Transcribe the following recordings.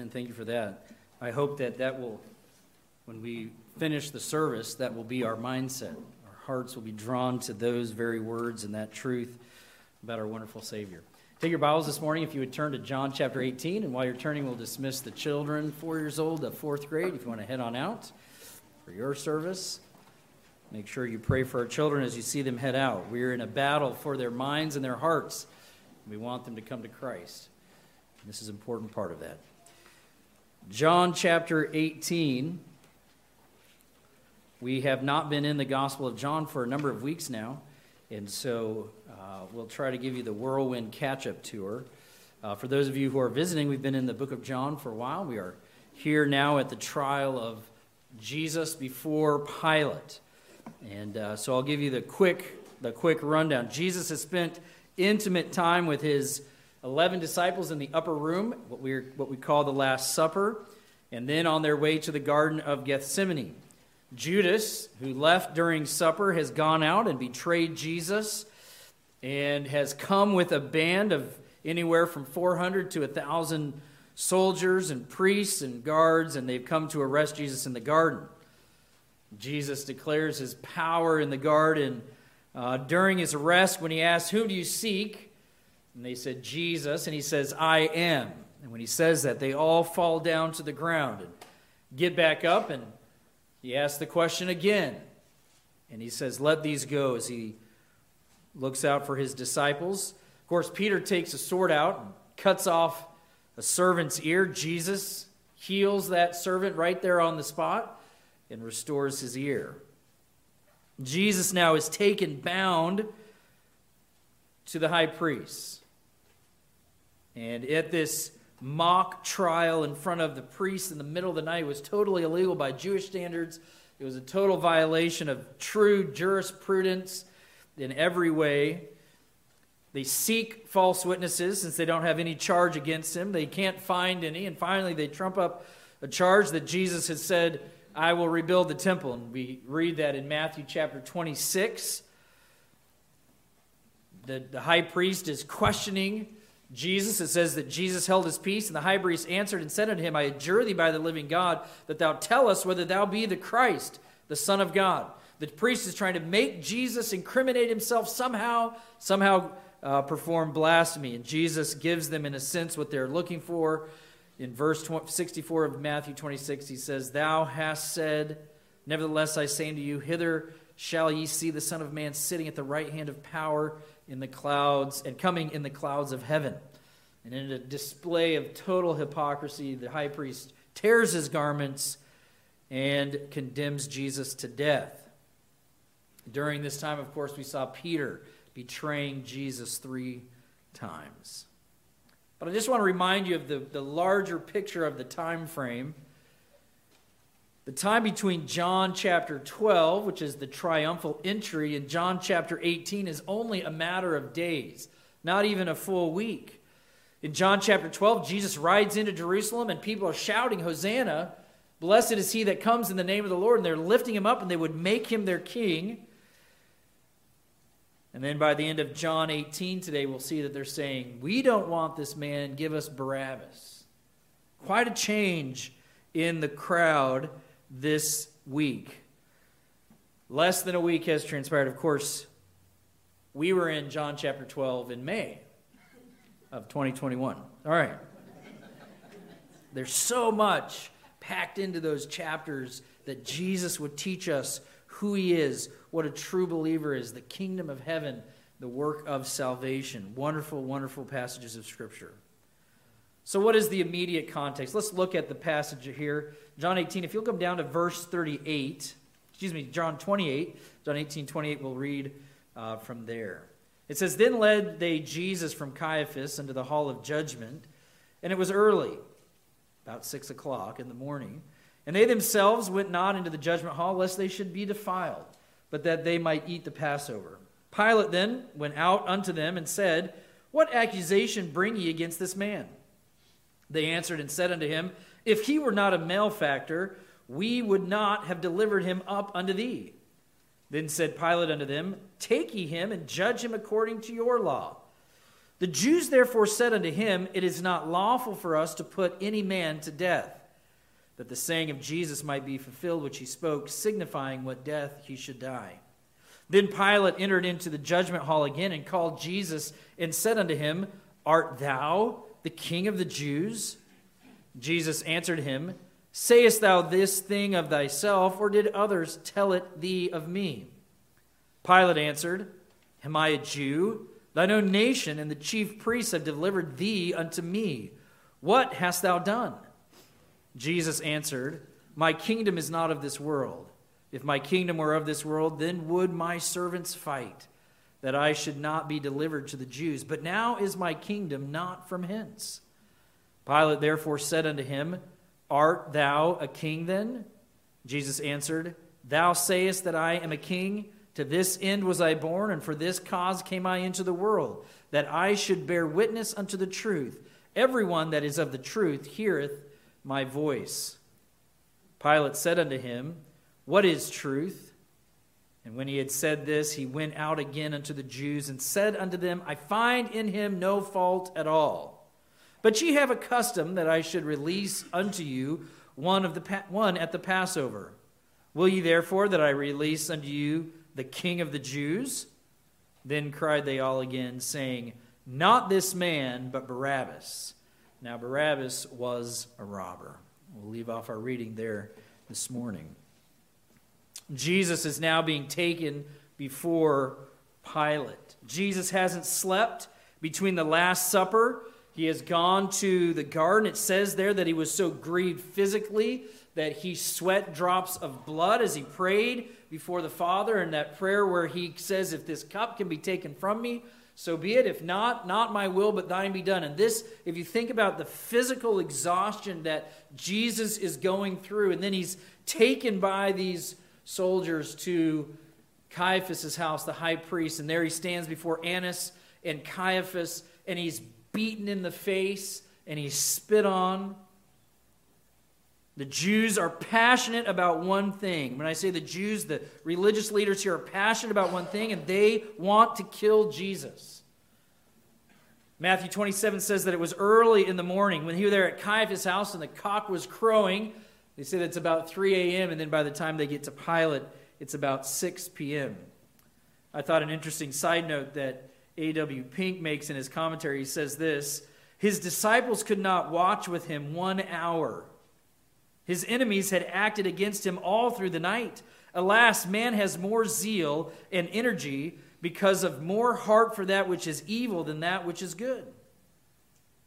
And thank you for that. I hope that that will, when we finish the service, that will be our mindset. Our hearts will be drawn to those very words and that truth about our wonderful Savior. Take your Bibles this morning if you would turn to John chapter 18. And while you're turning, we'll dismiss the children, four years old to fourth grade, if you want to head on out for your service. Make sure you pray for our children as you see them head out. We're in a battle for their minds and their hearts. We want them to come to Christ. This is an important part of that. John chapter 18. We have not been in the Gospel of John for a number of weeks now, and so uh, we'll try to give you the whirlwind catch up tour. Uh, for those of you who are visiting, we've been in the book of John for a while. We are here now at the trial of Jesus before Pilate. And uh, so I'll give you the quick, the quick rundown. Jesus has spent intimate time with his 11 disciples in the upper room, what, we what we call the Last Supper, and then on their way to the Garden of Gethsemane. Judas, who left during supper, has gone out and betrayed Jesus and has come with a band of anywhere from 400 to 1,000 soldiers and priests and guards, and they've come to arrest Jesus in the garden. Jesus declares his power in the garden uh, during his arrest when he asks, Whom do you seek? And they said, Jesus. And he says, I am. And when he says that, they all fall down to the ground and get back up. And he asks the question again. And he says, Let these go as he looks out for his disciples. Of course, Peter takes a sword out and cuts off a servant's ear. Jesus heals that servant right there on the spot and restores his ear. Jesus now is taken bound to the high priest. And at this mock trial in front of the priests in the middle of the night was totally illegal by Jewish standards. It was a total violation of true jurisprudence in every way. They seek false witnesses since they don't have any charge against him. They can't find any. And finally, they trump up a charge that Jesus has said, I will rebuild the temple. And we read that in Matthew chapter 26. The, the high priest is questioning Jesus, it says that Jesus held his peace, and the high priest answered and said unto him, I adjure thee by the living God that thou tell us whether thou be the Christ, the Son of God. The priest is trying to make Jesus incriminate himself somehow, somehow uh, perform blasphemy. And Jesus gives them, in a sense, what they're looking for. In verse 64 of Matthew 26, he says, Thou hast said, Nevertheless, I say unto you, hither shall ye see the Son of Man sitting at the right hand of power in the clouds and coming in the clouds of heaven. And in a display of total hypocrisy, the high priest tears his garments and condemns Jesus to death. During this time, of course, we saw Peter betraying Jesus three times. But I just want to remind you of the, the larger picture of the time frame. The time between John chapter 12, which is the triumphal entry, and John chapter 18 is only a matter of days, not even a full week. In John chapter 12, Jesus rides into Jerusalem and people are shouting, Hosanna! Blessed is he that comes in the name of the Lord. And they're lifting him up and they would make him their king. And then by the end of John 18 today, we'll see that they're saying, We don't want this man, give us Barabbas. Quite a change in the crowd this week. Less than a week has transpired. Of course, we were in John chapter 12 in May of 2021. All right. There's so much packed into those chapters that Jesus would teach us who he is, what a true believer is, the kingdom of heaven, the work of salvation. Wonderful, wonderful passages of Scripture. So, what is the immediate context? Let's look at the passage here. John 18, if you'll come down to verse 38, excuse me, John 28, John 18, 28, we'll read uh, from there. It says, Then led they Jesus from Caiaphas into the hall of judgment, and it was early, about six o'clock in the morning. And they themselves went not into the judgment hall, lest they should be defiled, but that they might eat the Passover. Pilate then went out unto them and said, What accusation bring ye against this man? They answered and said unto him, If he were not a malefactor, we would not have delivered him up unto thee. Then said Pilate unto them, Take ye him and judge him according to your law. The Jews therefore said unto him, It is not lawful for us to put any man to death, that the saying of Jesus might be fulfilled, which he spoke, signifying what death he should die. Then Pilate entered into the judgment hall again and called Jesus and said unto him, Art thou the king of the Jews? Jesus answered him, Sayest thou this thing of thyself, or did others tell it thee of me? Pilate answered, Am I a Jew? Thine own nation and the chief priests have delivered thee unto me. What hast thou done? Jesus answered, My kingdom is not of this world. If my kingdom were of this world, then would my servants fight, that I should not be delivered to the Jews. But now is my kingdom not from hence. Pilate therefore said unto him, Art thou a king then? Jesus answered, Thou sayest that I am a king. To this end was I born, and for this cause came I into the world, that I should bear witness unto the truth. Everyone that is of the truth heareth my voice. Pilate said unto him, What is truth? And when he had said this, he went out again unto the Jews and said unto them, I find in him no fault at all. But ye have a custom that I should release unto you one, of the, one at the Passover. Will ye therefore that I release unto you the king of the Jews? Then cried they all again, saying, Not this man, but Barabbas. Now, Barabbas was a robber. We'll leave off our reading there this morning. Jesus is now being taken before Pilate. Jesus hasn't slept between the Last Supper. He has gone to the garden. It says there that he was so grieved physically that he sweat drops of blood as he prayed before the Father in that prayer where he says, If this cup can be taken from me, so be it. If not, not my will, but thine be done. And this, if you think about the physical exhaustion that Jesus is going through, and then he's taken by these soldiers to Caiaphas' house, the high priest, and there he stands before Annas and Caiaphas, and he's beaten in the face and he's spit on. The Jews are passionate about one thing. When I say the Jews, the religious leaders here are passionate about one thing, and they want to kill Jesus. Matthew 27 says that it was early in the morning when he was there at Caiaphas' house and the cock was crowing. They say that it's about 3 a.m., and then by the time they get to Pilate, it's about 6 p.m. I thought an interesting side note that A.W. Pink makes in his commentary. He says this His disciples could not watch with him one hour his enemies had acted against him all through the night. Alas, man has more zeal and energy because of more heart for that which is evil than that which is good.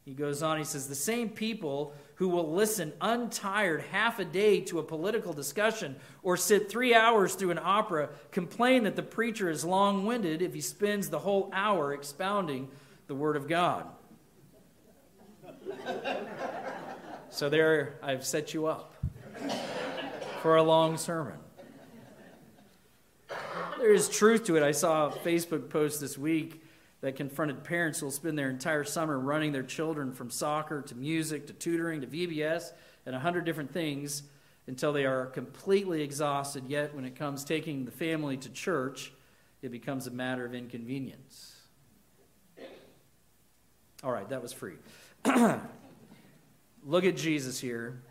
He goes on, he says, The same people who will listen untired half a day to a political discussion or sit three hours through an opera complain that the preacher is long winded if he spends the whole hour expounding the Word of God. So there, I've set you up for a long sermon. There is truth to it. I saw a Facebook post this week that confronted parents who will spend their entire summer running their children from soccer to music to tutoring to VBS and a hundred different things until they are completely exhausted. Yet, when it comes taking the family to church, it becomes a matter of inconvenience. All right, that was free. Look at Jesus here.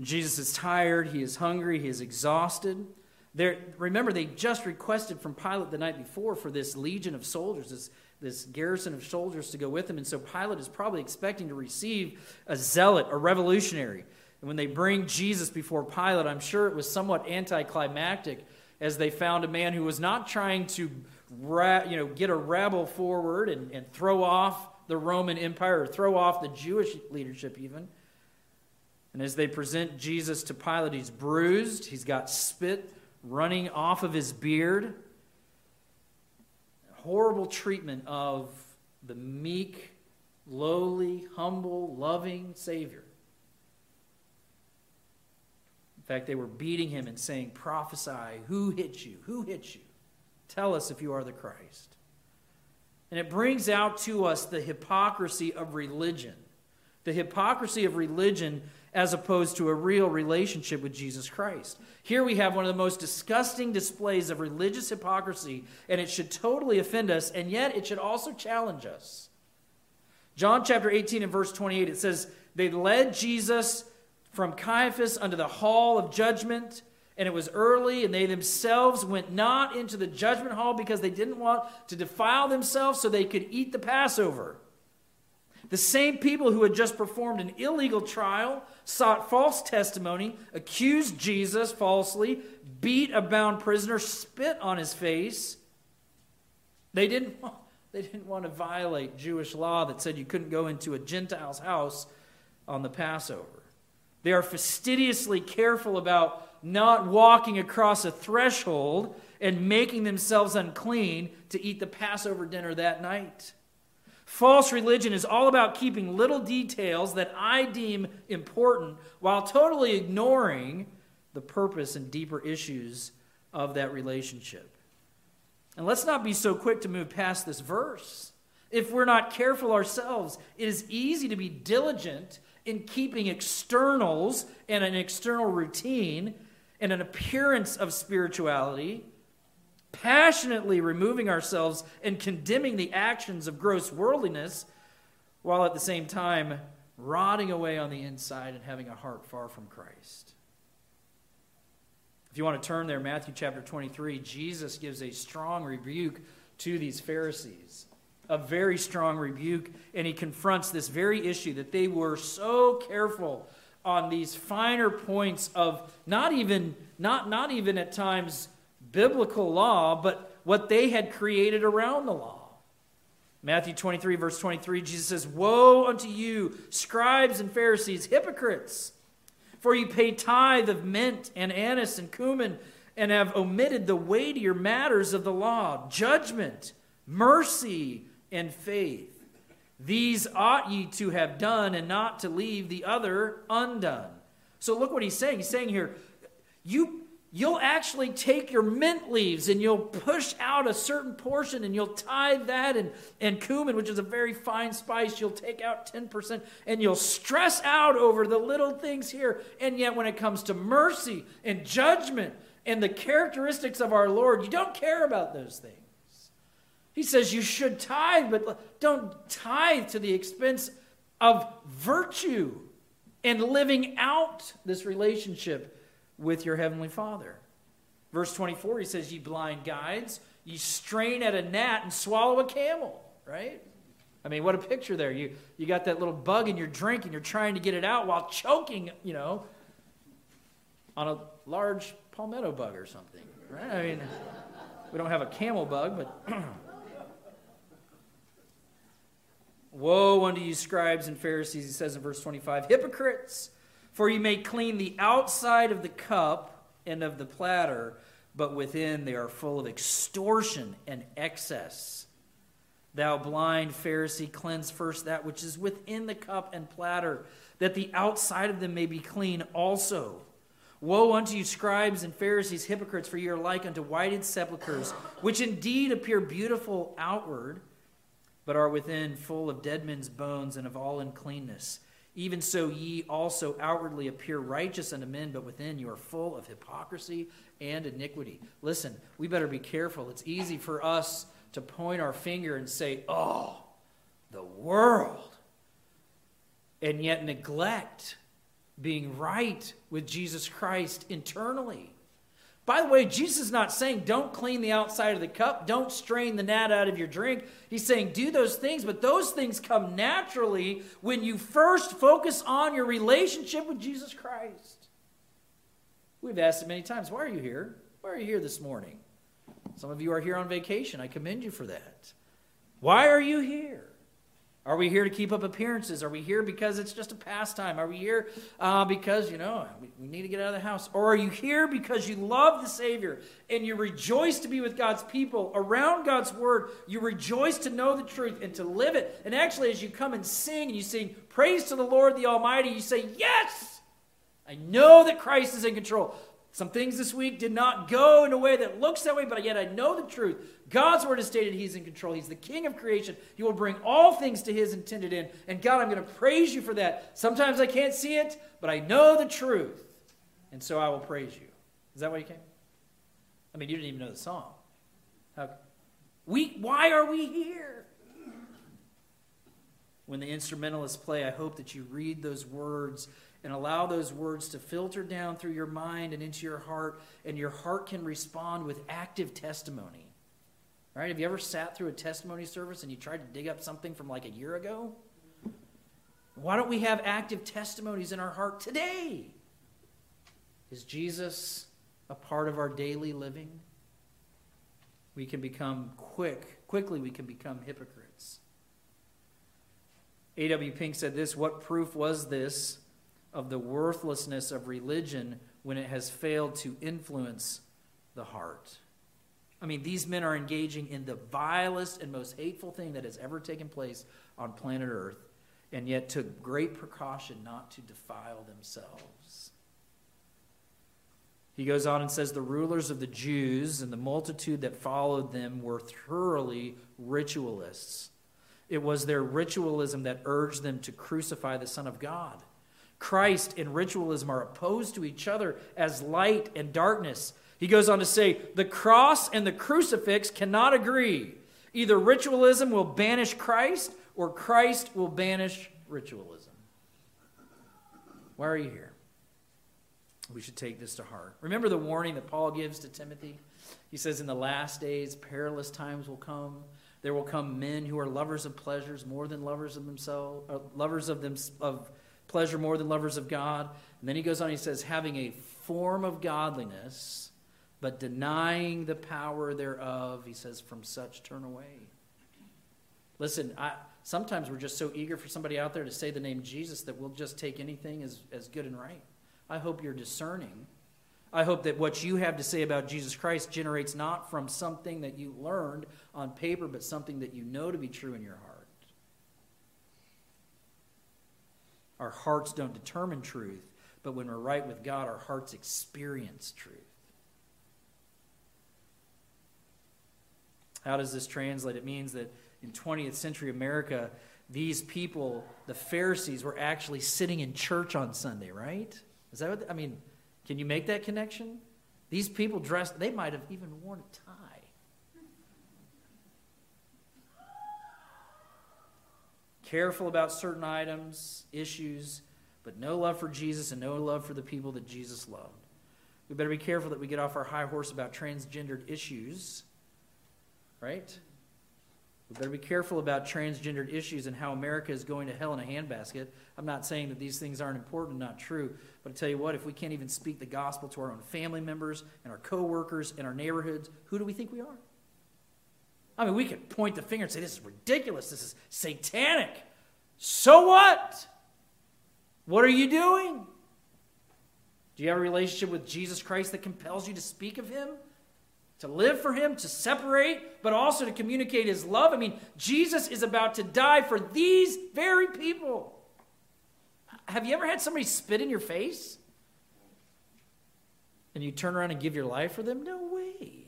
Jesus is tired, he is hungry, he is exhausted. They're, remember, they just requested from Pilate the night before for this legion of soldiers, this, this garrison of soldiers to go with him. And so Pilate is probably expecting to receive a zealot, a revolutionary. And when they bring Jesus before Pilate, I'm sure it was somewhat anticlimactic as they found a man who was not trying to you know, get a rabble forward and, and throw off the Roman Empire or throw off the Jewish leadership, even. And as they present Jesus to Pilate, he's bruised, he's got spit running off of his beard. Horrible treatment of the meek, lowly, humble, loving Savior. In fact, they were beating him and saying, Prophesy, who hit you? Who hit you? Tell us if you are the Christ. And it brings out to us the hypocrisy of religion. The hypocrisy of religion as opposed to a real relationship with Jesus Christ. Here we have one of the most disgusting displays of religious hypocrisy, and it should totally offend us, and yet it should also challenge us. John chapter 18 and verse 28, it says, They led Jesus from Caiaphas unto the hall of judgment, and it was early, and they themselves went not into the judgment hall because they didn't want to defile themselves so they could eat the Passover. The same people who had just performed an illegal trial, sought false testimony, accused Jesus falsely, beat a bound prisoner, spit on his face. They didn't, they didn't want to violate Jewish law that said you couldn't go into a Gentile's house on the Passover. They are fastidiously careful about not walking across a threshold and making themselves unclean to eat the Passover dinner that night. False religion is all about keeping little details that I deem important while totally ignoring the purpose and deeper issues of that relationship. And let's not be so quick to move past this verse. If we're not careful ourselves, it is easy to be diligent in keeping externals and an external routine and an appearance of spirituality, passionately removing ourselves and condemning the actions of gross worldliness, while at the same time rotting away on the inside and having a heart far from Christ. If you want to turn there, Matthew chapter 23, Jesus gives a strong rebuke to these Pharisees a very strong rebuke, and he confronts this very issue that they were so careful on these finer points of not even not not even at times biblical law, but what they had created around the law. Matthew 23, verse 23, Jesus says, Woe unto you, scribes and Pharisees, hypocrites! For you pay tithe of mint and anise and cumin, and have omitted the weightier matters of the law judgment, mercy, and faith. These ought ye to have done, and not to leave the other undone. So look what he's saying. He's saying here, you you'll actually take your mint leaves and you'll push out a certain portion and you'll tithe that and, and cumin, which is a very fine spice, you'll take out 10% and you'll stress out over the little things here. And yet, when it comes to mercy and judgment and the characteristics of our Lord, you don't care about those things. He says you should tithe, but don't tithe to the expense of virtue and living out this relationship with your heavenly Father. Verse 24, he says, Ye blind guides, ye strain at a gnat and swallow a camel, right? I mean, what a picture there. You, you got that little bug in your drink and you're trying to get it out while choking, you know, on a large palmetto bug or something, right? I mean, we don't have a camel bug, but. Woe unto you, scribes and Pharisees, he says in verse 25, hypocrites! For you may clean the outside of the cup and of the platter, but within they are full of extortion and excess. Thou blind Pharisee, cleanse first that which is within the cup and platter, that the outside of them may be clean also. Woe unto you, scribes and Pharisees, hypocrites, for ye are like unto whited sepulchres, which indeed appear beautiful outward but are within full of dead men's bones and of all uncleanness. Even so, ye also outwardly appear righteous unto men, but within you are full of hypocrisy and iniquity. Listen, we better be careful. It's easy for us to point our finger and say, oh, the world, and yet neglect being right with Jesus Christ internally. By the way, Jesus is not saying don't clean the outside of the cup, don't strain the gnat out of your drink. He's saying do those things, but those things come naturally when you first focus on your relationship with Jesus Christ. We've asked it many times why are you here? Why are you here this morning? Some of you are here on vacation. I commend you for that. Why are you here? Are we here to keep up appearances? Are we here because it's just a pastime? Are we here uh, because, you know, we, we need to get out of the house? Or are you here because you love the Savior and you rejoice to be with God's people around God's Word? You rejoice to know the truth and to live it. And actually, as you come and sing and you sing praise to the Lord the Almighty, you say, Yes, I know that Christ is in control. Some things this week did not go in a way that looks that way, but yet I know the truth. God's word has stated He's in control. He's the King of creation. He will bring all things to His intended end. And God, I'm going to praise you for that. Sometimes I can't see it, but I know the truth. And so I will praise you. Is that why you came? I mean, you didn't even know the song. How, we, why are we here? when the instrumentalists play, I hope that you read those words and allow those words to filter down through your mind and into your heart, and your heart can respond with active testimony. Right? Have you ever sat through a testimony service and you tried to dig up something from like a year ago? Why don't we have active testimonies in our heart today? Is Jesus a part of our daily living? We can become quick, quickly we can become hypocrites. A.W. Pink said this What proof was this of the worthlessness of religion when it has failed to influence the heart? I mean, these men are engaging in the vilest and most hateful thing that has ever taken place on planet Earth, and yet took great precaution not to defile themselves. He goes on and says, The rulers of the Jews and the multitude that followed them were thoroughly ritualists. It was their ritualism that urged them to crucify the Son of God. Christ and ritualism are opposed to each other as light and darkness. He goes on to say, The cross and the crucifix cannot agree. Either ritualism will banish Christ or Christ will banish ritualism. Why are you here? We should take this to heart. Remember the warning that Paul gives to Timothy? He says, In the last days, perilous times will come. There will come men who are lovers of pleasures more than lovers of themselves, uh, lovers of them of pleasure more than lovers of God. And then he goes on, he says, having a form of godliness, but denying the power thereof, he says, from such turn away. Listen, I, sometimes we're just so eager for somebody out there to say the name Jesus that we'll just take anything as, as good and right. I hope you're discerning. I hope that what you have to say about Jesus Christ generates not from something that you learned on paper, but something that you know to be true in your heart. Our hearts don't determine truth, but when we're right with God, our hearts experience truth. How does this translate? It means that in 20th century America, these people, the Pharisees, were actually sitting in church on Sunday, right? Is that what, I mean, can you make that connection? These people dressed, they might have even worn a Careful about certain items, issues, but no love for Jesus and no love for the people that Jesus loved. We better be careful that we get off our high horse about transgendered issues, right? We better be careful about transgendered issues and how America is going to hell in a handbasket. I'm not saying that these things aren't important, not true. But I tell you what, if we can't even speak the gospel to our own family members and our coworkers and our neighborhoods, who do we think we are? I mean, we could point the finger and say, this is ridiculous. This is satanic. So what? What are you doing? Do you have a relationship with Jesus Christ that compels you to speak of him? to live for Him, to separate, but also to communicate His love. I mean, Jesus is about to die for these very people. Have you ever had somebody spit in your face? And you turn around and give your life for them? No way.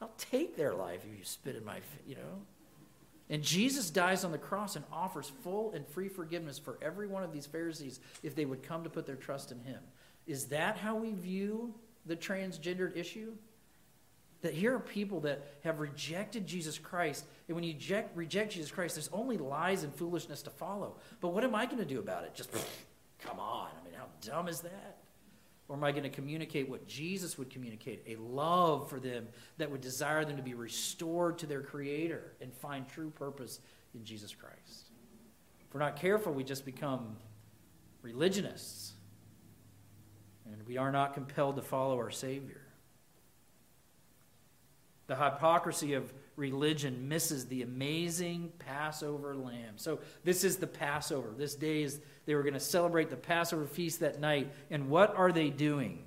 I'll take their life if you spit in my, you know. And Jesus dies on the cross and offers full and free forgiveness for every one of these Pharisees if they would come to put their trust in him. Is that how we view the transgendered issue? That here are people that have rejected Jesus Christ. And when you reject, reject Jesus Christ, there's only lies and foolishness to follow. But what am I going to do about it? Just, come on. I mean, how dumb is that? Or am I going to communicate what Jesus would communicate? A love for them that would desire them to be restored to their Creator and find true purpose in Jesus Christ. If we're not careful, we just become religionists. And we are not compelled to follow our Savior. The hypocrisy of religion misses the amazing Passover lamb. So, this is the Passover. This day is, they were going to celebrate the Passover feast that night. And what are they doing?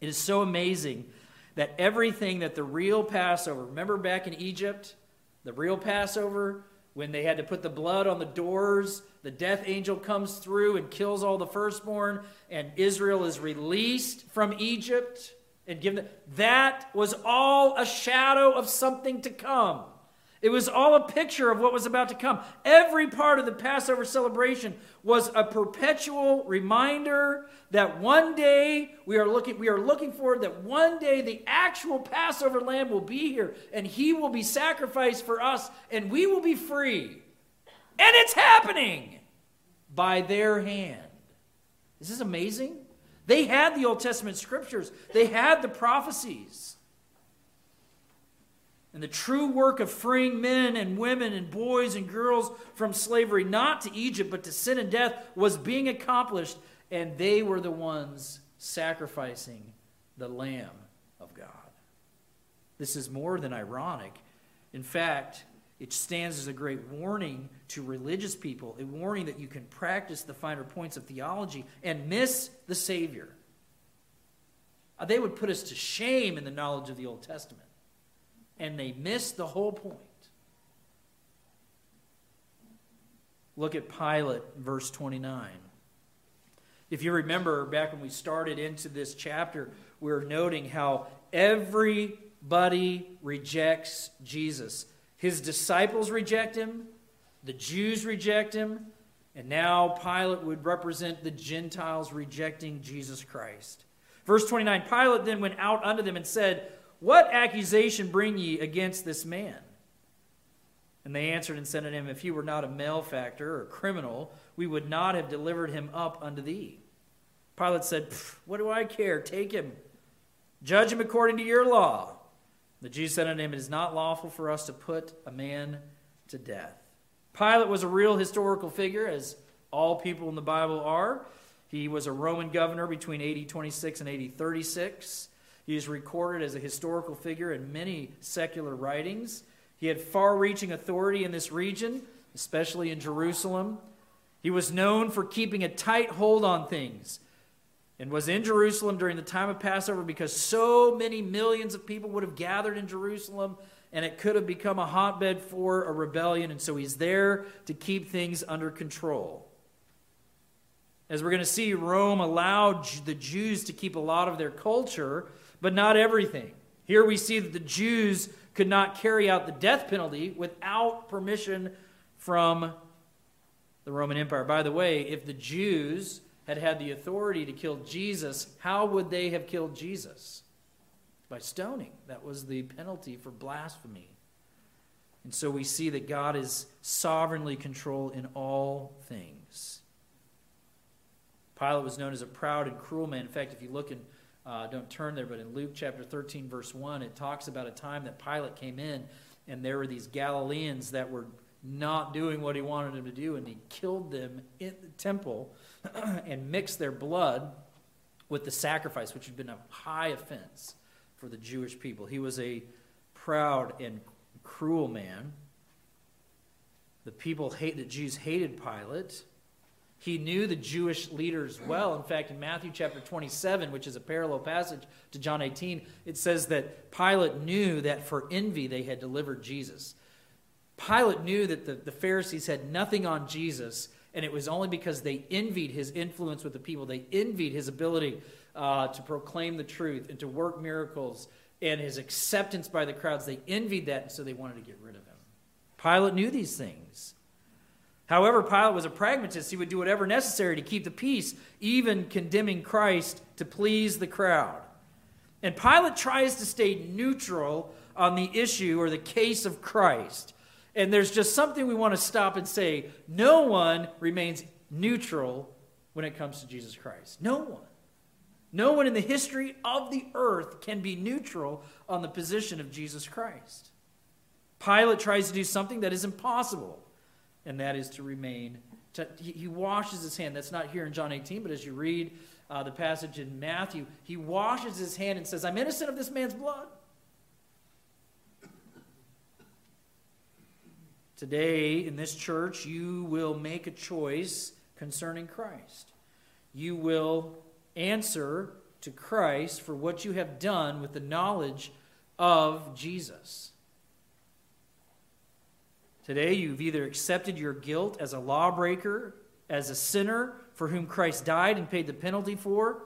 It is so amazing that everything that the real Passover, remember back in Egypt, the real Passover, when they had to put the blood on the doors, the death angel comes through and kills all the firstborn, and Israel is released from Egypt and give them. That was all a shadow of something to come. It was all a picture of what was about to come. Every part of the Passover celebration was a perpetual reminder that one day we are looking we are looking forward that one day the actual Passover lamb will be here and he will be sacrificed for us and we will be free. And it's happening by their hand. Is this amazing? They had the Old Testament scriptures, they had the prophecies. And the true work of freeing men and women and boys and girls from slavery, not to Egypt, but to sin and death, was being accomplished, and they were the ones sacrificing the Lamb of God. This is more than ironic. In fact, it stands as a great warning to religious people, a warning that you can practice the finer points of theology and miss the Savior. Uh, they would put us to shame in the knowledge of the Old Testament, and they miss the whole point. Look at Pilate, verse 29. If you remember back when we started into this chapter, we were noting how everybody rejects Jesus. His disciples reject him, the Jews reject him, and now Pilate would represent the Gentiles rejecting Jesus Christ. Verse 29 Pilate then went out unto them and said, What accusation bring ye against this man? And they answered and said unto him, If he were not a malefactor or criminal, we would not have delivered him up unto thee. Pilate said, What do I care? Take him. Judge him according to your law. The Jews said unto him, It is not lawful for us to put a man to death. Pilate was a real historical figure, as all people in the Bible are. He was a Roman governor between AD 26 and AD 36. He is recorded as a historical figure in many secular writings. He had far reaching authority in this region, especially in Jerusalem. He was known for keeping a tight hold on things and was in Jerusalem during the time of Passover because so many millions of people would have gathered in Jerusalem and it could have become a hotbed for a rebellion. And so he's there to keep things under control. As we're going to see, Rome allowed the Jews to keep a lot of their culture, but not everything. Here we see that the Jews could not carry out the death penalty without permission from the Roman Empire. By the way, if the Jews had had the authority to kill Jesus, how would they have killed Jesus? By stoning. That was the penalty for blasphemy. And so we see that God is sovereignly control in all things. Pilate was known as a proud and cruel man. In fact, if you look in, uh, don't turn there, but in Luke chapter 13, verse 1, it talks about a time that Pilate came in and there were these Galileans that were not doing what he wanted them to do, and he killed them in the temple and mixed their blood with the sacrifice, which had been a high offense for the Jewish people. He was a proud and cruel man. The people hate the Jews hated Pilate. He knew the Jewish leaders well. In fact, in Matthew chapter 27, which is a parallel passage to John 18, it says that Pilate knew that for envy they had delivered Jesus. Pilate knew that the, the Pharisees had nothing on Jesus, and it was only because they envied his influence with the people. They envied his ability uh, to proclaim the truth and to work miracles and his acceptance by the crowds. They envied that, and so they wanted to get rid of him. Pilate knew these things. However, Pilate was a pragmatist. He would do whatever necessary to keep the peace, even condemning Christ to please the crowd. And Pilate tries to stay neutral on the issue or the case of Christ. And there's just something we want to stop and say no one remains neutral when it comes to Jesus Christ. No one. No one in the history of the earth can be neutral on the position of Jesus Christ. Pilate tries to do something that is impossible, and that is to remain. To, he washes his hand. That's not here in John 18, but as you read uh, the passage in Matthew, he washes his hand and says, I'm innocent of this man's blood. Today, in this church, you will make a choice concerning Christ. You will answer to Christ for what you have done with the knowledge of Jesus. Today, you've either accepted your guilt as a lawbreaker, as a sinner for whom Christ died and paid the penalty for,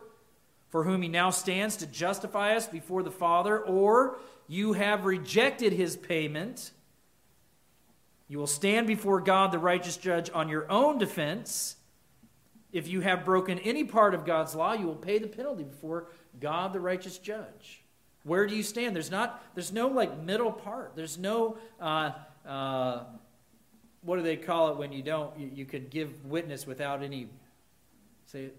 for whom he now stands to justify us before the Father, or you have rejected his payment you will stand before God, the righteous judge, on your own defense. If you have broken any part of God's law, you will pay the penalty before God, the righteous judge. Where do you stand? There's not. There's no like middle part. There's no uh, uh, what do they call it when you don't, you, you can give witness without any, say it?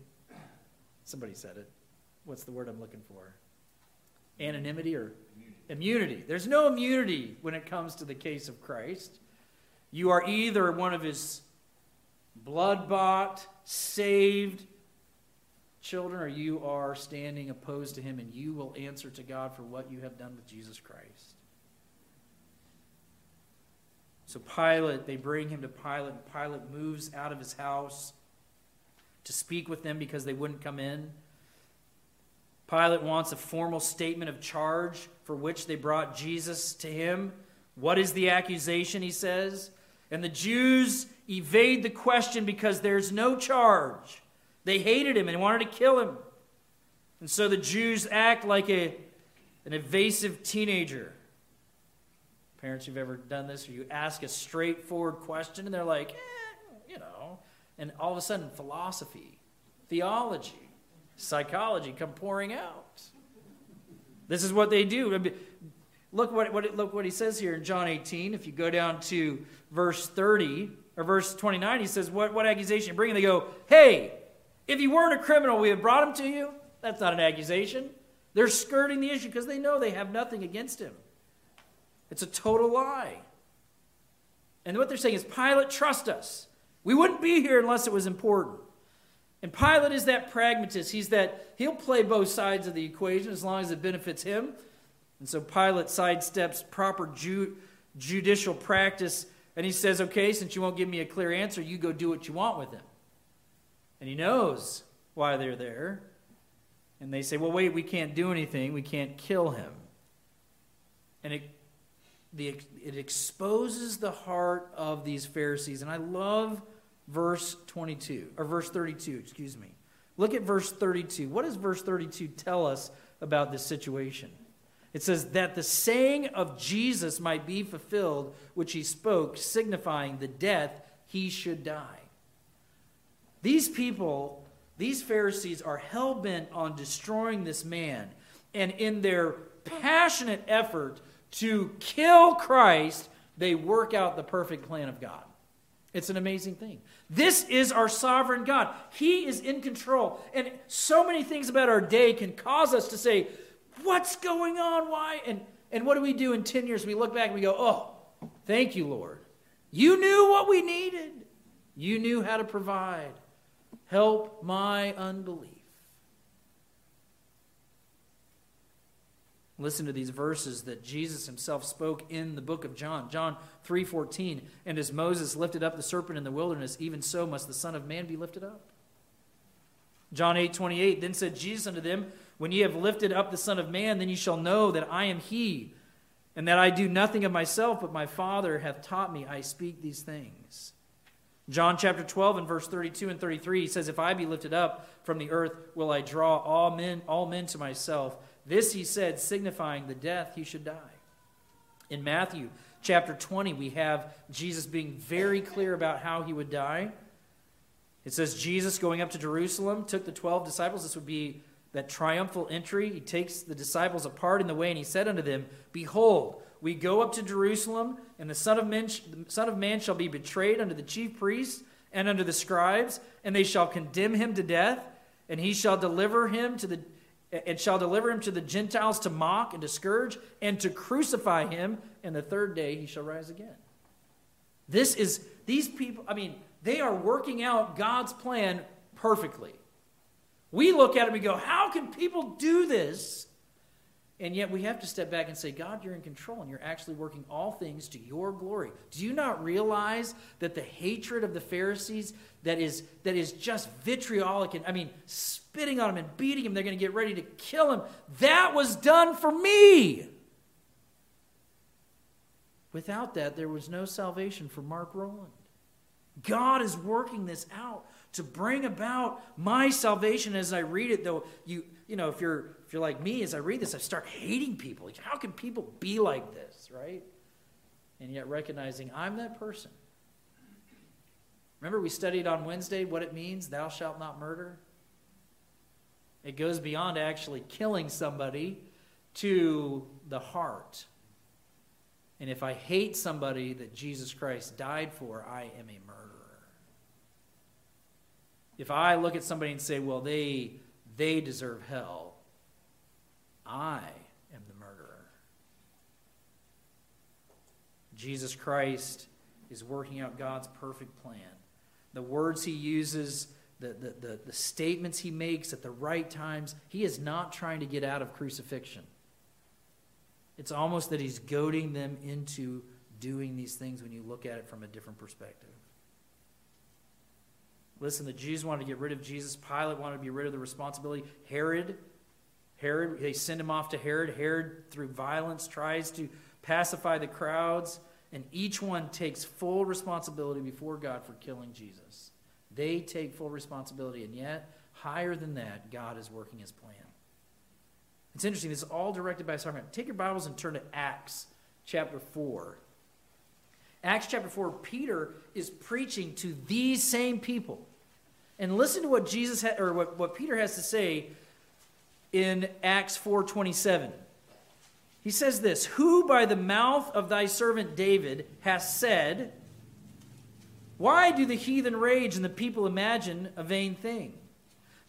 Somebody said it. What's the word I'm looking for? Anonymity or immunity. immunity. There's no immunity when it comes to the case of Christ. You are either one of his blood bought, saved children, or you are standing opposed to him, and you will answer to God for what you have done with Jesus Christ. So Pilate, they bring him to Pilate, and Pilate moves out of his house to speak with them because they wouldn't come in. Pilate wants a formal statement of charge for which they brought Jesus to him. What is the accusation, he says? And the Jews evade the question because there's no charge. They hated him and wanted to kill him. And so the Jews act like a, an evasive teenager. Parents, you've ever done this, or you ask a straightforward question and they're like, eh, you know, and all of a sudden, philosophy, theology, psychology come pouring out. This is what they do. Look what, what, look what he says here in John 18. If you go down to verse 30 or verse 29, he says, What, what accusation you bring? They go, Hey, if you weren't a criminal, we have brought him to you. That's not an accusation. They're skirting the issue because they know they have nothing against him. It's a total lie. And what they're saying is, Pilate, trust us. We wouldn't be here unless it was important. And Pilate is that pragmatist. He's that, he'll play both sides of the equation as long as it benefits him. And so Pilate sidesteps proper ju- judicial practice and he says, okay, since you won't give me a clear answer, you go do what you want with him. And he knows why they're there. And they say, well, wait, we can't do anything. We can't kill him. And it the, it exposes the heart of these Pharisees. And I love verse 22, or verse 32, excuse me. Look at verse 32. What does verse 32 tell us about this situation? It says, That the saying of Jesus might be fulfilled, which he spoke, signifying the death he should die. These people, these Pharisees, are hell bent on destroying this man. And in their passionate effort to kill Christ, they work out the perfect plan of God. It's an amazing thing. This is our sovereign God. He is in control. And so many things about our day can cause us to say, What's going on? Why? And, and what do we do in 10 years? We look back and we go, Oh, thank you, Lord. You knew what we needed, you knew how to provide. Help my unbelief. Listen to these verses that Jesus himself spoke in the book of John. John 3:14, and as Moses lifted up the serpent in the wilderness, even so must the son of man be lifted up. John 8:28, then said Jesus unto them, when ye have lifted up the son of man, then ye shall know that I am he, and that I do nothing of myself, but my Father hath taught me I speak these things. John chapter 12 and verse 32 and 33 he says if I be lifted up from the earth will I draw all men all men to myself this he said, signifying the death he should die. In Matthew chapter 20, we have Jesus being very clear about how he would die. It says, Jesus going up to Jerusalem took the 12 disciples. This would be that triumphal entry. He takes the disciples apart in the way, and he said unto them, Behold, we go up to Jerusalem, and the Son of Man, Son of Man shall be betrayed unto the chief priests and unto the scribes, and they shall condemn him to death, and he shall deliver him to the and shall deliver him to the Gentiles to mock and to scourge and to crucify him, and the third day he shall rise again. This is, these people, I mean, they are working out God's plan perfectly. We look at it and go, how can people do this? And yet we have to step back and say, God, you're in control and you're actually working all things to your glory. Do you not realize that the hatred of the Pharisees that is, that is just vitriolic and, I mean, spitting on him and beating him, they're going to get ready to kill him, that was done for me. Without that, there was no salvation for Mark Rowland. God is working this out to bring about my salvation as I read it, though you you know, if you're if you're like me, as I read this, I start hating people. How can people be like this, right? And yet recognizing I'm that person. Remember, we studied on Wednesday what it means, thou shalt not murder? It goes beyond actually killing somebody to the heart. And if I hate somebody that Jesus Christ died for, I am a murderer. If I look at somebody and say, well, they, they deserve hell, I am the murderer. Jesus Christ is working out God's perfect plan. The words he uses, the, the, the, the, statements he makes at the right times, he is not trying to get out of crucifixion. It's almost that he's goading them into doing these things when you look at it from a different perspective. Listen, the Jews wanted to get rid of Jesus. Pilate wanted to be rid of the responsibility. Herod, Herod, they send him off to Herod. Herod, through violence, tries to pacify the crowds, and each one takes full responsibility before God for killing Jesus. They take full responsibility, and yet, higher than that, God is working his plan. It's interesting. This is all directed by Simon. Take your Bibles and turn to Acts chapter 4. Acts chapter 4, Peter is preaching to these same people. And listen to what Jesus ha- or what, what Peter has to say in Acts 4:27. He says this, "Who by the mouth of thy servant David has said, why do the heathen rage and the people imagine a vain thing?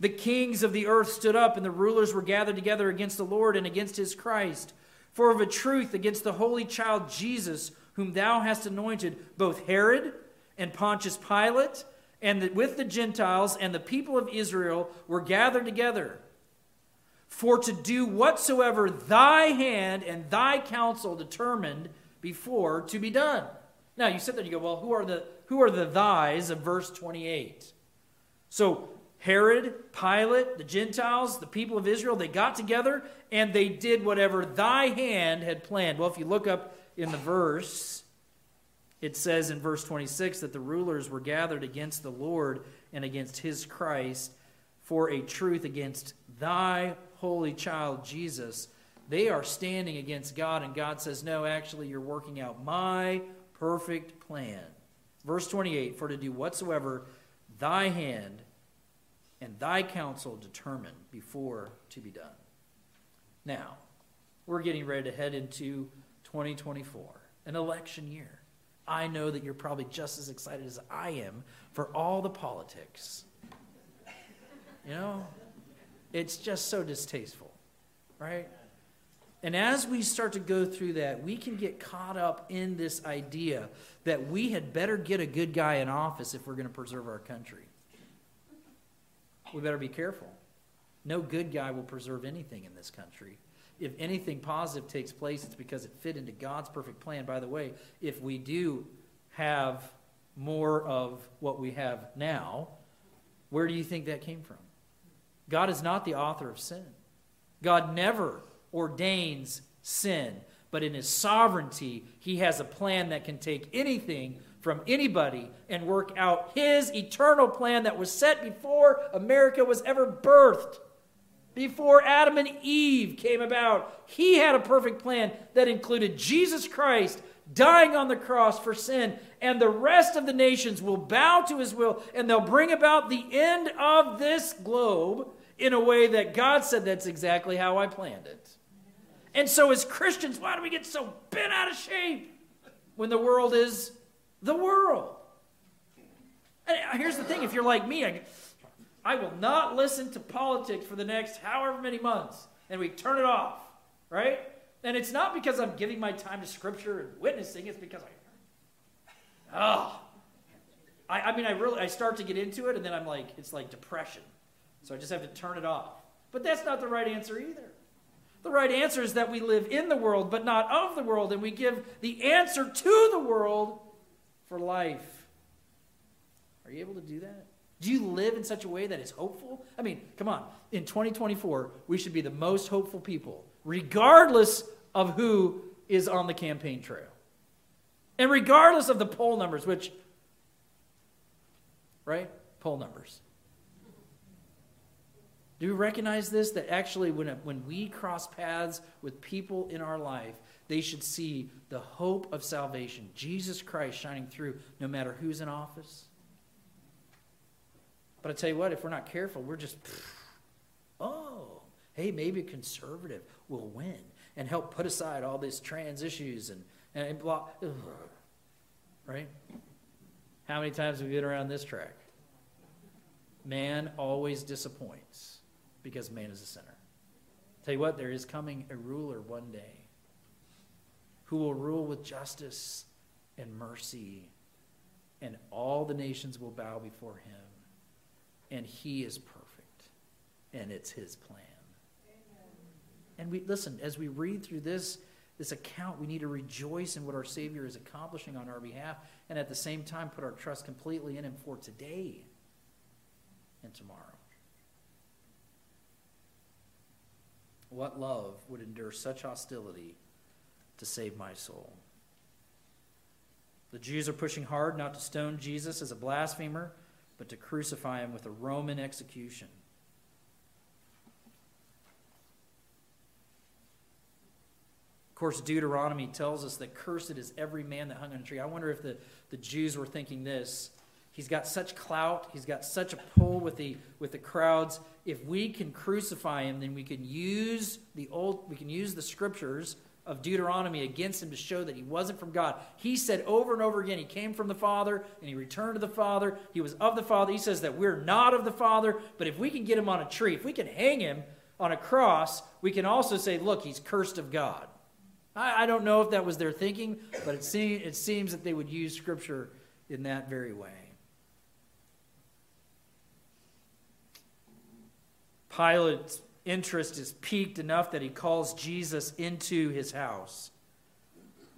The kings of the earth stood up, and the rulers were gathered together against the Lord and against his Christ. For of a truth, against the holy child Jesus, whom thou hast anointed, both Herod and Pontius Pilate, and the, with the Gentiles and the people of Israel were gathered together, for to do whatsoever thy hand and thy counsel determined before to be done. Now you sit there and you go, well, who are the who are the thys of verse 28? So Herod, Pilate, the Gentiles, the people of Israel, they got together and they did whatever thy hand had planned. Well, if you look up in the verse, it says in verse 26 that the rulers were gathered against the Lord and against his Christ for a truth against thy holy child Jesus. They are standing against God, and God says, No, actually, you're working out my perfect plan. Verse 28 For to do whatsoever thy hand and thy counsel determine before to be done. Now, we're getting ready to head into 2024, an election year. I know that you're probably just as excited as I am for all the politics. You know, it's just so distasteful, right? And as we start to go through that, we can get caught up in this idea that we had better get a good guy in office if we're going to preserve our country. We better be careful. No good guy will preserve anything in this country. If anything positive takes place, it's because it fit into God's perfect plan. By the way, if we do have more of what we have now, where do you think that came from? God is not the author of sin. God never ordains sin, but in his sovereignty, he has a plan that can take anything from anybody and work out his eternal plan that was set before America was ever birthed. Before Adam and Eve came about, he had a perfect plan that included Jesus Christ dying on the cross for sin, and the rest of the nations will bow to his will, and they'll bring about the end of this globe in a way that God said that's exactly how I planned it. And so, as Christians, why do we get so bent out of shape when the world is the world? And here's the thing if you're like me, I, I will not listen to politics for the next however many months, and we turn it off, right? And it's not because I'm giving my time to Scripture and witnessing, it's because I, oh, I, I mean, I really, I start to get into it, and then I'm like, it's like depression. So I just have to turn it off. But that's not the right answer either. The right answer is that we live in the world, but not of the world, and we give the answer to the world for life. Are you able to do that? Do you live in such a way that is hopeful? I mean, come on. In 2024, we should be the most hopeful people, regardless of who is on the campaign trail. And regardless of the poll numbers, which, right? Poll numbers. Do we recognize this? That actually, when, when we cross paths with people in our life, they should see the hope of salvation, Jesus Christ shining through, no matter who's in office. But I tell you what, if we're not careful, we're just, oh, hey, maybe conservative will win and help put aside all these trans issues and And blah, right? How many times have we been around this track? Man always disappoints because man is a sinner. Tell you what, there is coming a ruler one day who will rule with justice and mercy, and all the nations will bow before him. And he is perfect, and it's his plan. And we listen, as we read through this, this account, we need to rejoice in what our Savior is accomplishing on our behalf, and at the same time put our trust completely in Him for today and tomorrow. What love would endure such hostility to save my soul? The Jews are pushing hard not to stone Jesus as a blasphemer, but to crucify him with a Roman execution. Of course, Deuteronomy tells us that cursed is every man that hung on a tree. I wonder if the, the Jews were thinking this. He's got such clout, he's got such a pull with the, with the crowds. If we can crucify him, then we can use the old we can use the scriptures of Deuteronomy against him to show that he wasn't from God. He said over and over again, he came from the Father and he returned to the Father. He was of the Father. He says that we're not of the Father, but if we can get him on a tree, if we can hang him on a cross, we can also say, look, he's cursed of God. I, I don't know if that was their thinking, but it, it seems that they would use Scripture in that very way. Pilate's interest is piqued enough that he calls Jesus into his house.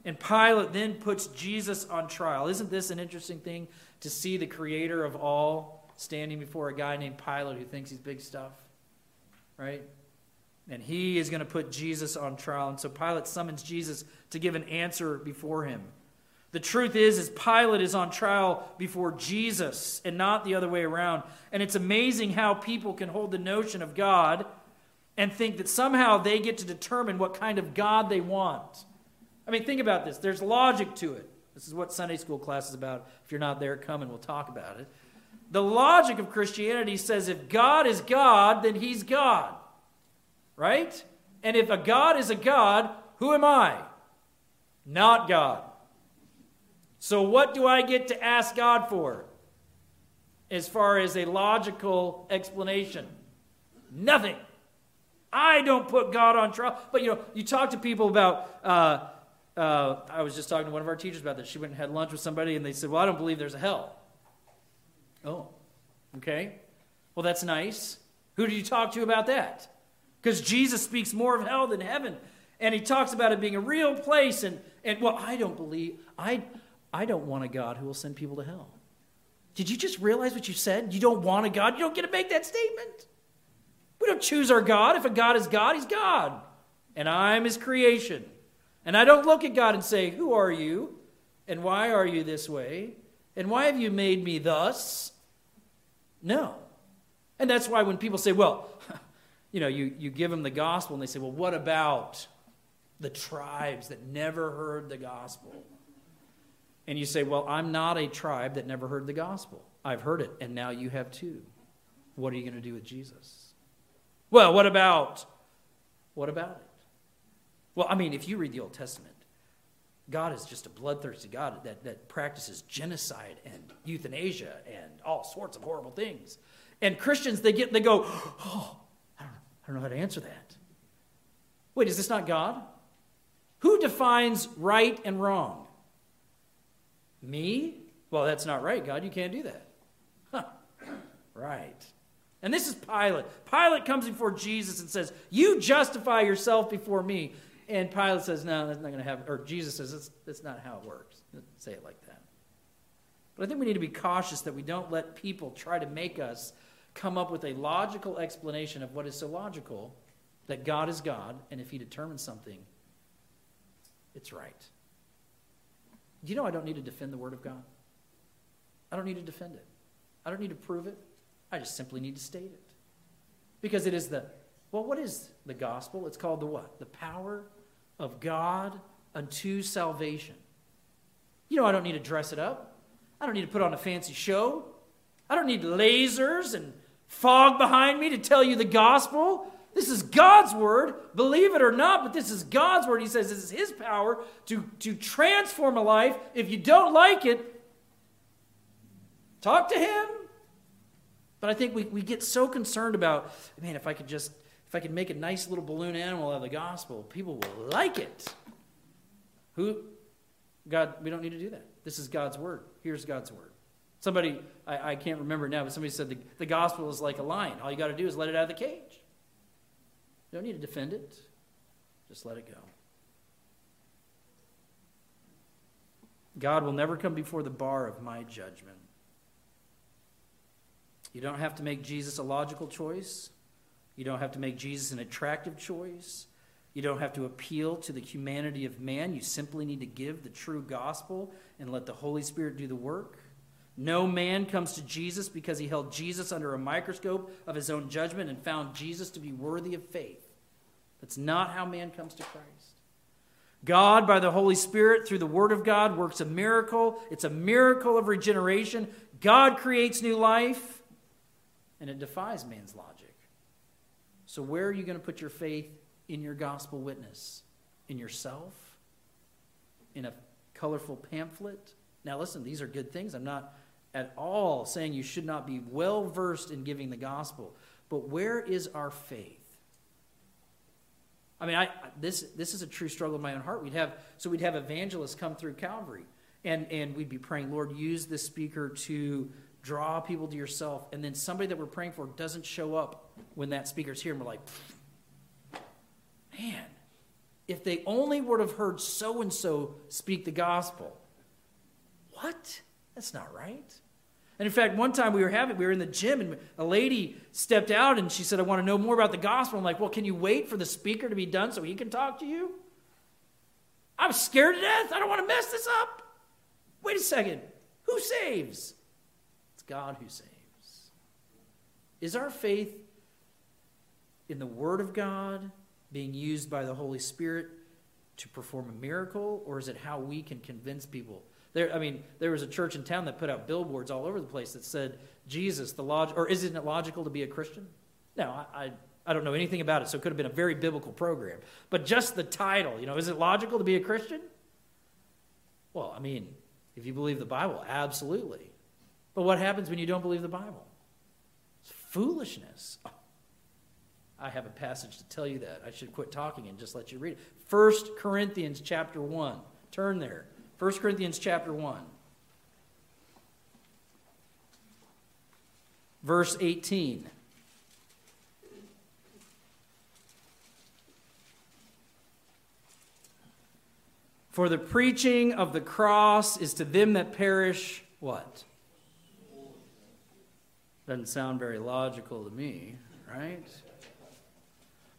And Pilate then puts Jesus on trial. Isn't this an interesting thing to see the creator of all standing before a guy named Pilate who thinks he's big stuff? Right? And he is going to put Jesus on trial. And so Pilate summons Jesus to give an answer before him. The truth is, is Pilate is on trial before Jesus and not the other way around. And it's amazing how people can hold the notion of God and think that somehow they get to determine what kind of God they want. I mean, think about this. There's logic to it. This is what Sunday school class is about. If you're not there, come and we'll talk about it. The logic of Christianity says if God is God, then he's God right? And if a God is a God, who am I? Not God. So, what do I get to ask God for as far as a logical explanation? Nothing. I don't put God on trial. But you know, you talk to people about. Uh, uh, I was just talking to one of our teachers about this. She went and had lunch with somebody, and they said, "Well, I don't believe there's a hell." Oh, okay. Well, that's nice. Who did you talk to about that? Because Jesus speaks more of hell than heaven. And he talks about it being a real place. And, and well, I don't believe, I, I don't want a God who will send people to hell. Did you just realize what you said? You don't want a God. You don't get to make that statement. We don't choose our God. If a God is God, he's God. And I'm his creation. And I don't look at God and say, Who are you? And why are you this way? And why have you made me thus? No. And that's why when people say, Well, you know, you, you give them the gospel and they say, well, what about the tribes that never heard the gospel? And you say, well, I'm not a tribe that never heard the gospel. I've heard it, and now you have too. What are you going to do with Jesus? Well, what about? What about it? Well, I mean, if you read the Old Testament, God is just a bloodthirsty God that, that practices genocide and euthanasia and all sorts of horrible things. And Christians, they get they go, oh, I don't know how to answer that. Wait, is this not God? Who defines right and wrong? Me? Well, that's not right, God. You can't do that. Huh. Right. And this is Pilate. Pilate comes before Jesus and says, You justify yourself before me. And Pilate says, No, that's not going to happen. Or Jesus says, that's, that's not how it works. Say it like that. But I think we need to be cautious that we don't let people try to make us come up with a logical explanation of what is so logical that God is God, and if He determines something, it's right. Do you know I don't need to defend the Word of God? I don't need to defend it. I don't need to prove it. I just simply need to state it. Because it is the, well, what is the gospel? It's called the what? The power of God unto salvation. You know, I don't need to dress it up. I don't need to put on a fancy show. I don't need lasers and fog behind me to tell you the gospel. This is God's word. Believe it or not, but this is God's word. He says this is His power to, to transform a life. If you don't like it, talk to Him. But I think we, we get so concerned about, man, if I could just, if I could make a nice little balloon animal out of the gospel, people will like it. Who? God, we don't need to do that. This is God's word. Here's God's word. Somebody, I, I can't remember now, but somebody said the, the gospel is like a lion. All you got to do is let it out of the cage. You don't need to defend it, just let it go. God will never come before the bar of my judgment. You don't have to make Jesus a logical choice. You don't have to make Jesus an attractive choice. You don't have to appeal to the humanity of man. You simply need to give the true gospel and let the Holy Spirit do the work. No man comes to Jesus because he held Jesus under a microscope of his own judgment and found Jesus to be worthy of faith. That's not how man comes to Christ. God, by the Holy Spirit, through the Word of God, works a miracle. It's a miracle of regeneration. God creates new life, and it defies man's logic. So, where are you going to put your faith in your gospel witness? In yourself? In a colorful pamphlet? Now, listen, these are good things. I'm not at all saying you should not be well versed in giving the gospel. But where is our faith? I mean, I, this, this is a true struggle in my own heart. We'd have, so we'd have evangelists come through Calvary, and, and we'd be praying, Lord, use this speaker to draw people to yourself. And then somebody that we're praying for doesn't show up when that speaker's here, and we're like, man, if they only would have heard so and so speak the gospel. What? That's not right. And in fact, one time we were having, we were in the gym, and a lady stepped out and she said, I want to know more about the gospel. I'm like, well, can you wait for the speaker to be done so he can talk to you? I'm scared to death. I don't want to mess this up. Wait a second. Who saves? God who saves. Is our faith in the Word of God being used by the Holy Spirit to perform a miracle, or is it how we can convince people there, I mean, there was a church in town that put out billboards all over the place that said, Jesus, the log, or isn't it logical to be a Christian? No, I, I, I don't know anything about it, so it could have been a very biblical program. But just the title, you know, is it logical to be a Christian? Well, I mean, if you believe the Bible, absolutely. But what happens when you don't believe the Bible? It's foolishness. Oh, I have a passage to tell you that. I should quit talking and just let you read it. 1 Corinthians chapter 1. Turn there. 1 Corinthians chapter 1. Verse 18. For the preaching of the cross is to them that perish what? Doesn't sound very logical to me, right?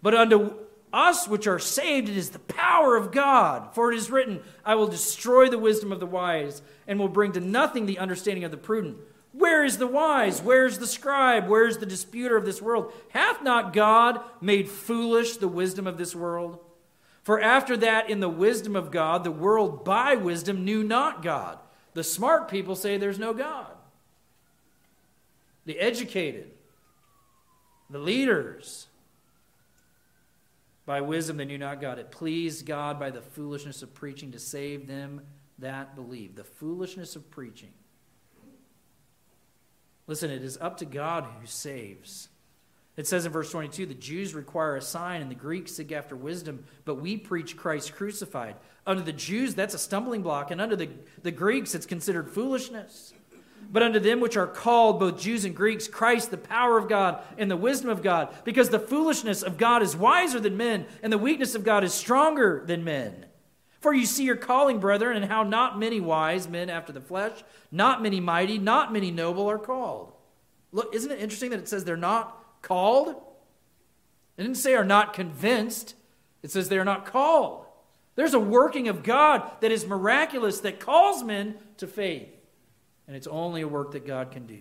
But unto us which are saved, it is the power of God. For it is written, I will destroy the wisdom of the wise, and will bring to nothing the understanding of the prudent. Where is the wise? Where is the scribe? Where is the disputer of this world? Hath not God made foolish the wisdom of this world? For after that, in the wisdom of God, the world by wisdom knew not God. The smart people say there's no God. The educated, the leaders, by wisdom they knew not God. It pleased God by the foolishness of preaching to save them that believe. The foolishness of preaching. Listen, it is up to God who saves. It says in verse 22 the Jews require a sign and the Greeks seek after wisdom, but we preach Christ crucified. Under the Jews, that's a stumbling block, and under the, the Greeks, it's considered foolishness. But unto them which are called, both Jews and Greeks, Christ, the power of God and the wisdom of God. Because the foolishness of God is wiser than men, and the weakness of God is stronger than men. For you see your calling, brethren, and how not many wise men after the flesh, not many mighty, not many noble are called. Look, isn't it interesting that it says they're not called? It didn't say are not convinced, it says they are not called. There's a working of God that is miraculous that calls men to faith and it's only a work that God can do.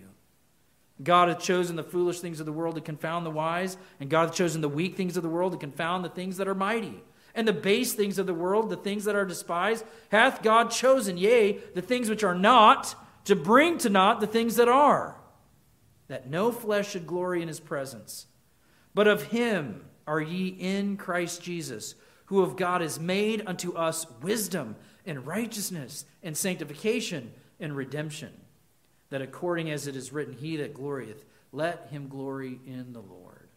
God hath chosen the foolish things of the world to confound the wise, and God hath chosen the weak things of the world to confound the things that are mighty. And the base things of the world, the things that are despised, hath God chosen, yea, the things which are not, to bring to naught the things that are, that no flesh should glory in his presence. But of him are ye in Christ Jesus, who of God is made unto us wisdom and righteousness and sanctification and redemption, that according as it is written, He that glorieth, let him glory in the Lord.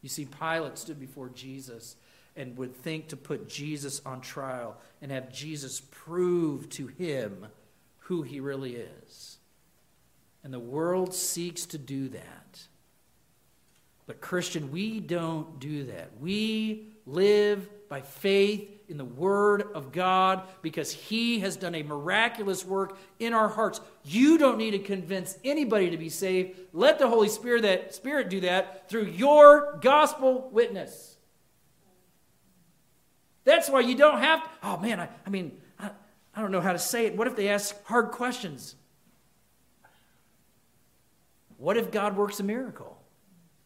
You see, Pilate stood before Jesus and would think to put Jesus on trial and have Jesus prove to him who he really is. And the world seeks to do that. But, Christian, we don't do that. We live by faith in the Word of God because He has done a miraculous work in our hearts. You don't need to convince anybody to be saved. Let the Holy Spirit, that Spirit do that through your gospel witness. That's why you don't have to, oh man, I, I mean, I, I don't know how to say it. What if they ask hard questions? What if God works a miracle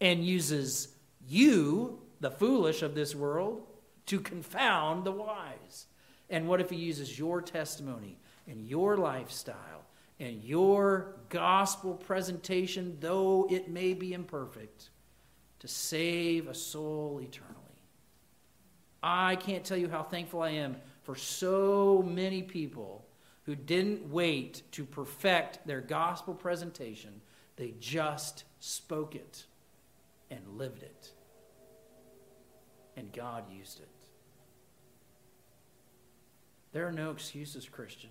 and uses you, the foolish of this world, to confound the wise? And what if he uses your testimony and your lifestyle and your gospel presentation, though it may be imperfect, to save a soul eternally? I can't tell you how thankful I am for so many people who didn't wait to perfect their gospel presentation, they just spoke it and lived it. And God used it. There are no excuses, Christian.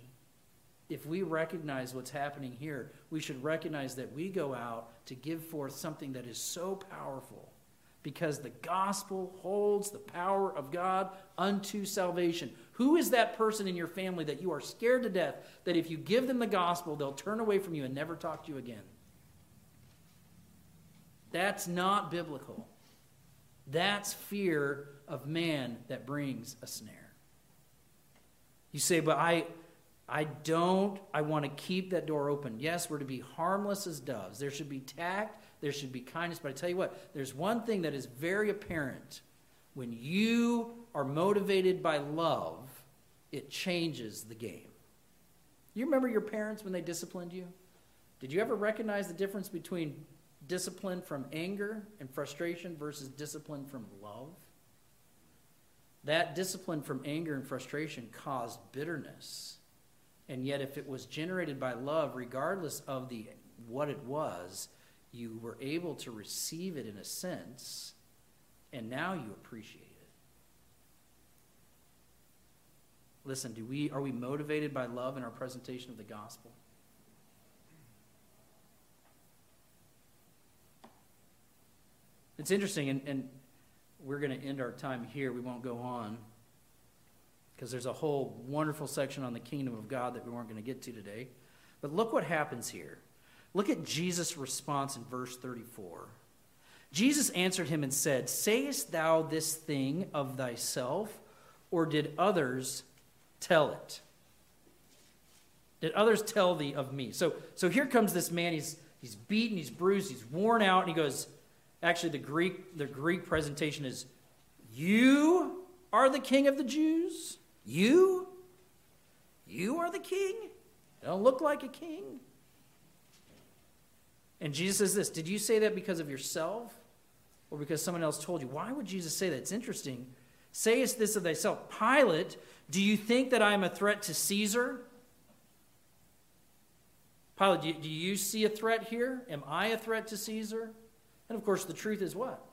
If we recognize what's happening here, we should recognize that we go out to give forth something that is so powerful because the gospel holds the power of God unto salvation. Who is that person in your family that you are scared to death that if you give them the gospel, they'll turn away from you and never talk to you again? That's not biblical. That's fear of man that brings a snare. You say, but I, I don't, I want to keep that door open. Yes, we're to be harmless as doves. There should be tact, there should be kindness. But I tell you what, there's one thing that is very apparent. When you are motivated by love, it changes the game. You remember your parents when they disciplined you? Did you ever recognize the difference between discipline from anger and frustration versus discipline from love? That discipline from anger and frustration caused bitterness. And yet, if it was generated by love, regardless of the, what it was, you were able to receive it in a sense, and now you appreciate it. Listen, do we, are we motivated by love in our presentation of the gospel? It's interesting, and, and we're going to end our time here. We won't go on because there's a whole wonderful section on the kingdom of God that we weren't going to get to today. But look what happens here. Look at Jesus' response in verse 34. Jesus answered him and said, Sayest thou this thing of thyself, or did others tell it? Did others tell thee of me? So, so here comes this man. He's, he's beaten, he's bruised, he's worn out, and he goes, actually, the Greek, the Greek presentation is, You are the king of the Jews? You? You are the king? You don't look like a king. And Jesus says this Did you say that because of yourself or because someone else told you? Why would Jesus say that? It's interesting. Sayest this of thyself Pilate, do you think that I am a threat to Caesar? Pilate, do you, do you see a threat here? Am I a threat to Caesar? And of course, the truth is what?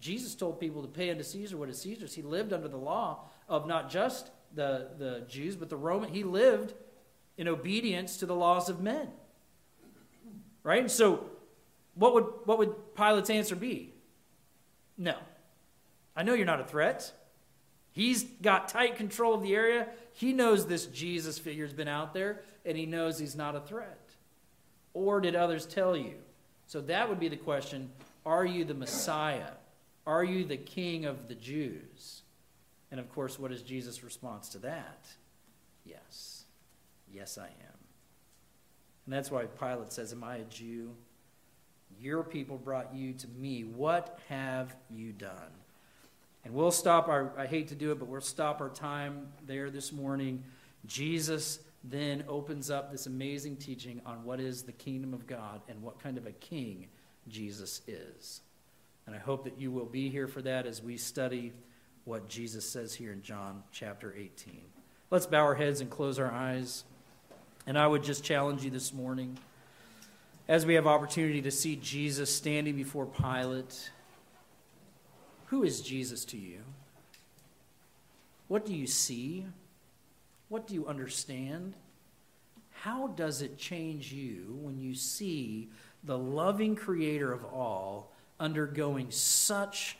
Jesus told people to pay unto Caesar what is Caesar's. He lived under the law of not just the, the Jews, but the Roman. He lived in obedience to the laws of men. Right? So what would, what would Pilate's answer be? No. I know you're not a threat. He's got tight control of the area. He knows this Jesus figure's been out there, and he knows he's not a threat. Or did others tell you? So that would be the question Are you the Messiah? Are you the King of the Jews? And of course, what is Jesus' response to that? Yes. Yes, I am. And that's why Pilate says, Am I a Jew? Your people brought you to me. What have you done? And we'll stop our, I hate to do it, but we'll stop our time there this morning. Jesus then opens up this amazing teaching on what is the kingdom of God and what kind of a king Jesus is. And I hope that you will be here for that as we study what Jesus says here in John chapter 18. Let's bow our heads and close our eyes. And I would just challenge you this morning, as we have opportunity to see Jesus standing before Pilate, who is Jesus to you? What do you see? What do you understand? How does it change you when you see the loving creator of all undergoing such,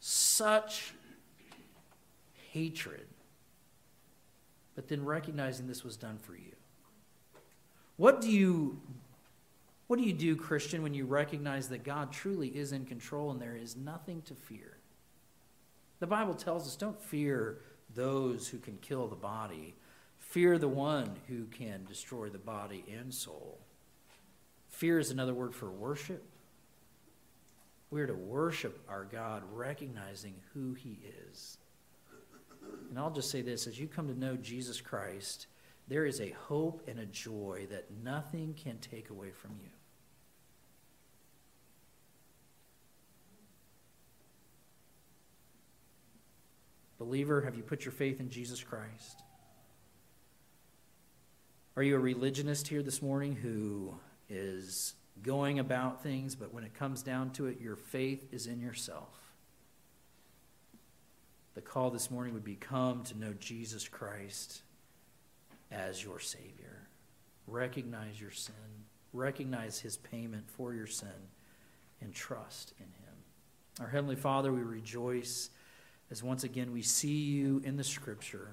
such hatred, but then recognizing this was done for you? What do you what do you do, Christian, when you recognize that God truly is in control and there is nothing to fear? The Bible tells us don't fear those who can kill the body, fear the one who can destroy the body and soul. Fear is another word for worship. We're to worship our God, recognizing who He is. And I'll just say this as you come to know Jesus Christ, there is a hope and a joy that nothing can take away from you. Believer, have you put your faith in Jesus Christ? Are you a religionist here this morning who is going about things, but when it comes down to it, your faith is in yourself? The call this morning would be come to know Jesus Christ as your Savior. Recognize your sin, recognize His payment for your sin, and trust in Him. Our Heavenly Father, we rejoice as once again we see you in the Scripture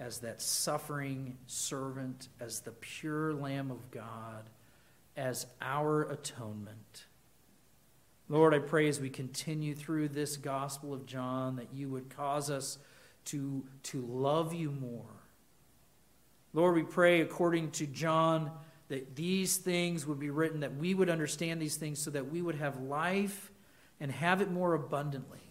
as that suffering servant, as the pure Lamb of God, as our atonement. Lord, I pray as we continue through this Gospel of John that you would cause us to, to love you more Lord, we pray according to John that these things would be written, that we would understand these things so that we would have life and have it more abundantly.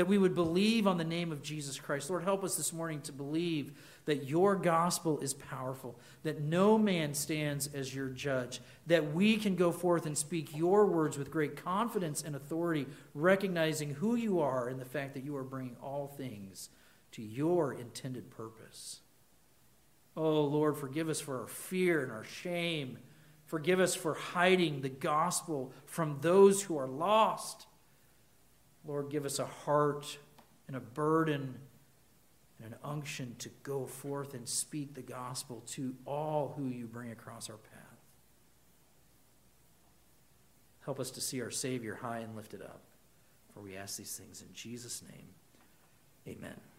That we would believe on the name of Jesus Christ. Lord, help us this morning to believe that your gospel is powerful, that no man stands as your judge, that we can go forth and speak your words with great confidence and authority, recognizing who you are and the fact that you are bringing all things to your intended purpose. Oh, Lord, forgive us for our fear and our shame. Forgive us for hiding the gospel from those who are lost. Lord, give us a heart and a burden and an unction to go forth and speak the gospel to all who you bring across our path. Help us to see our Savior high and lifted up. For we ask these things in Jesus' name. Amen.